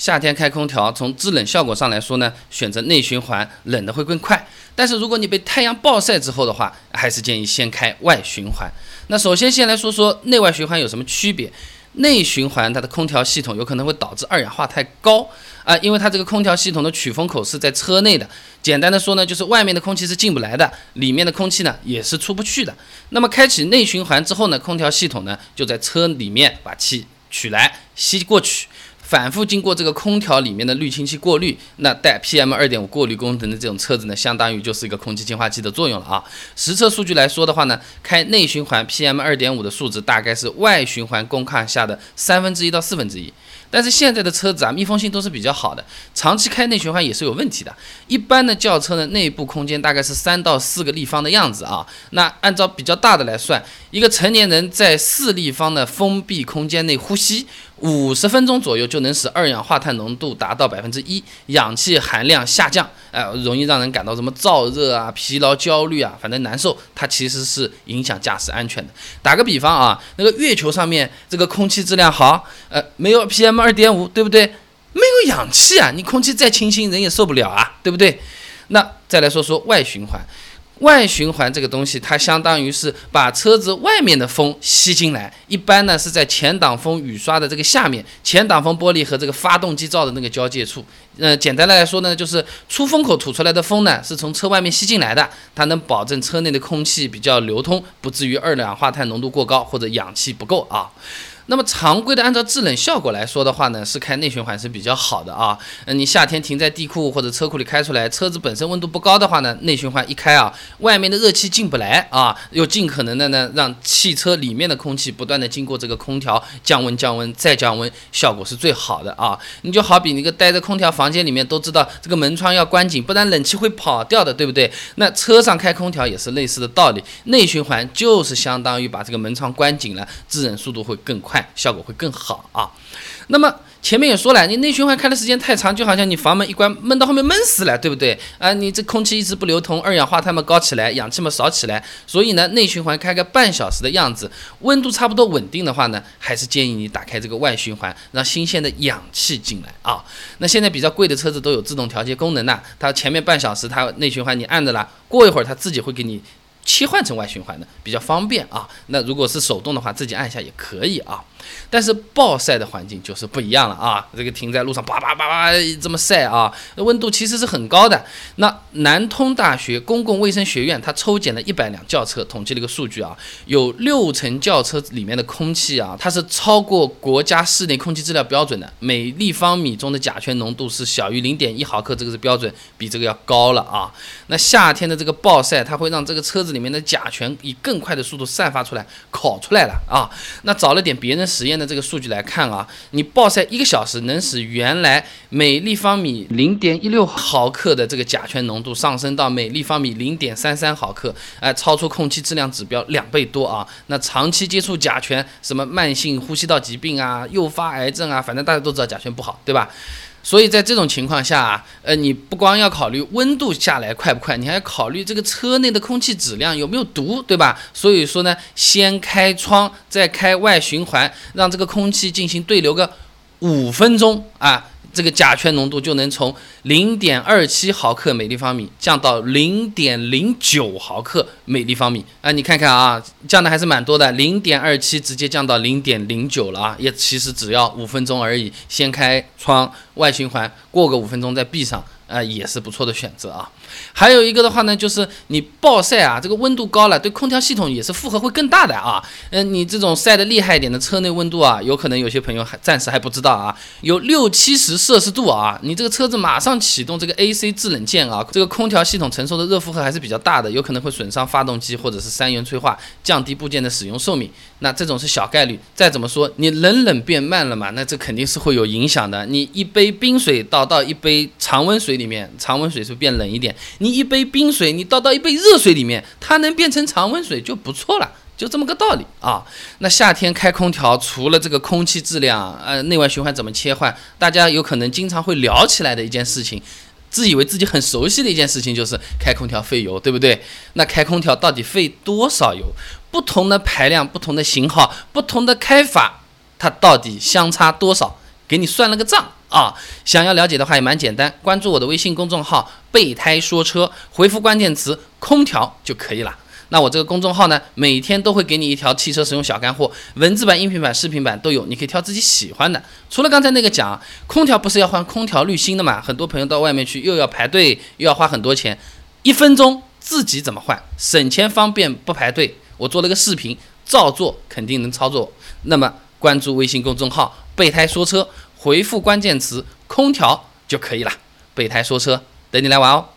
夏天开空调，从制冷效果上来说呢，选择内循环，冷的会更快。但是如果你被太阳暴晒之后的话，还是建议先开外循环。那首先先来说说内外循环有什么区别。内循环它的空调系统有可能会导致二氧化碳高啊，因为它这个空调系统的取风口是在车内的。简单的说呢，就是外面的空气是进不来的，里面的空气呢也是出不去的。那么开启内循环之后呢，空调系统呢就在车里面把气取来吸过去。反复经过这个空调里面的滤清器过滤，那带 PM 二点五过滤功能的这种车子呢，相当于就是一个空气净化器的作用了啊。实测数据来说的话呢，开内循环 PM 二点五的数值大概是外循环工况下的三分之一到四分之一。但是现在的车子啊，密封性都是比较好的，长期开内循环也是有问题的。一般的轿车的内部空间大概是三到四个立方的样子啊。那按照比较大的来算，一个成年人在四立方的封闭空间内呼吸五十分钟左右，就能使二氧化碳浓度达到百分之一，氧气含量下降，哎，容易让人感到什么燥热啊、疲劳、焦虑啊，反正难受。它其实是影响驾驶安全的。打个比方啊，那个月球上面这个空气质量好，呃，没有 PM。二点五，对不对？没有氧气啊，你空气再清新，人也受不了啊，对不对？那再来说说外循环，外循环这个东西，它相当于是把车子外面的风吸进来，一般呢是在前挡风雨刷的这个下面，前挡风玻璃和这个发动机罩的那个交界处。呃，简单的来说呢，就是出风口吐出来的风呢，是从车外面吸进来的，它能保证车内的空气比较流通，不至于二氧化碳浓度过高或者氧气不够啊。那么常规的按照制冷效果来说的话呢，是开内循环是比较好的啊。嗯，你夏天停在地库或者车库里开出来，车子本身温度不高的话呢，内循环一开啊，外面的热气进不来啊，又尽可能的呢让汽车里面的空气不断的经过这个空调降温降温再降温，效果是最好的啊。你就好比那个待在空调房间里面都知道这个门窗要关紧，不然冷气会跑掉的，对不对？那车上开空调也是类似的道理，内循环就是相当于把这个门窗关紧了，制冷速度会更快。效果会更好啊。那么前面也说了，你内循环开的时间太长，就好像你房门一关，闷到后面闷死了，对不对？啊，你这空气一直不流通，二氧化碳嘛高起来，氧气嘛少起来。所以呢，内循环开个半小时的样子，温度差不多稳定的话呢，还是建议你打开这个外循环，让新鲜的氧气进来啊。那现在比较贵的车子都有自动调节功能的，它前面半小时它内循环你按着了，过一会儿它自己会给你。切换成外循环的比较方便啊，那如果是手动的话，自己按一下也可以啊。但是暴晒的环境就是不一样了啊，这个停在路上叭叭叭叭这么晒啊，温度其实是很高的。那南通大学公共卫生学院它抽检了一百辆轿车，统计了一个数据啊，有六成轿车里面的空气啊，它是超过国家室内空气质量标准的，每立方米中的甲醛浓度是小于零点一毫克，这个是标准，比这个要高了啊。那夏天的这个暴晒，它会让这个车子里面的甲醛以更快的速度散发出来，烤出来了啊！那找了点别人实验的这个数据来看啊，你暴晒一个小时，能使原来每立方米零点一六毫克的这个甲醛浓度上升到每立方米零点三三毫克，哎，超出空气质量指标两倍多啊！那长期接触甲醛，什么慢性呼吸道疾病啊，诱发癌症啊，反正大家都知道甲醛不好，对吧？所以在这种情况下啊，呃，你不光要考虑温度下来快不快，你还要考虑这个车内的空气质量有没有毒，对吧？所以说呢，先开窗，再开外循环，让这个空气进行对流个五分钟啊。这个甲醛浓度就能从零点二七毫克每立方米降到零点零九毫克每立方米啊！你看看啊，降的还是蛮多的，零点二七直接降到零点零九了啊！也其实只要五分钟而已，先开窗外循环，过个五分钟再闭上。啊，也是不错的选择啊。还有一个的话呢，就是你暴晒啊，这个温度高了，对空调系统也是负荷会更大的啊。嗯，你这种晒的厉害一点的车内温度啊，有可能有些朋友还暂时还不知道啊，有六七十摄氏度啊，你这个车子马上启动这个 AC 制冷键啊，这个空调系统承受的热负荷还是比较大的，有可能会损伤发动机或者是三元催化，降低部件的使用寿命。那这种是小概率。再怎么说，你冷冷变慢了嘛，那这肯定是会有影响的。你一杯冰水倒到一杯常温水。里面常温水是变冷一点，你一杯冰水你倒到一杯热水里面，它能变成常温水就不错了，就这么个道理啊。那夏天开空调，除了这个空气质量，呃，内外循环怎么切换，大家有可能经常会聊起来的一件事情，自以为自己很熟悉的一件事情就是开空调费油，对不对？那开空调到底费多少油？不同的排量、不同的型号、不同的开法，它到底相差多少？给你算了个账。啊。想要了解的话也蛮简单，关注我的微信公众号“备胎说车”，回复关键词“空调”就可以了。那我这个公众号呢，每天都会给你一条汽车使用小干货，文字版、音频版、视频版都有，你可以挑自己喜欢的。除了刚才那个讲，空调不是要换空调滤芯的嘛？很多朋友到外面去又要排队，又要花很多钱，一分钟自己怎么换，省钱方便不排队。我做了个视频，照做肯定能操作。那么关注微信公众号“备胎说车”，回复关键词“空调”就可以了。备胎说车，等你来玩哦。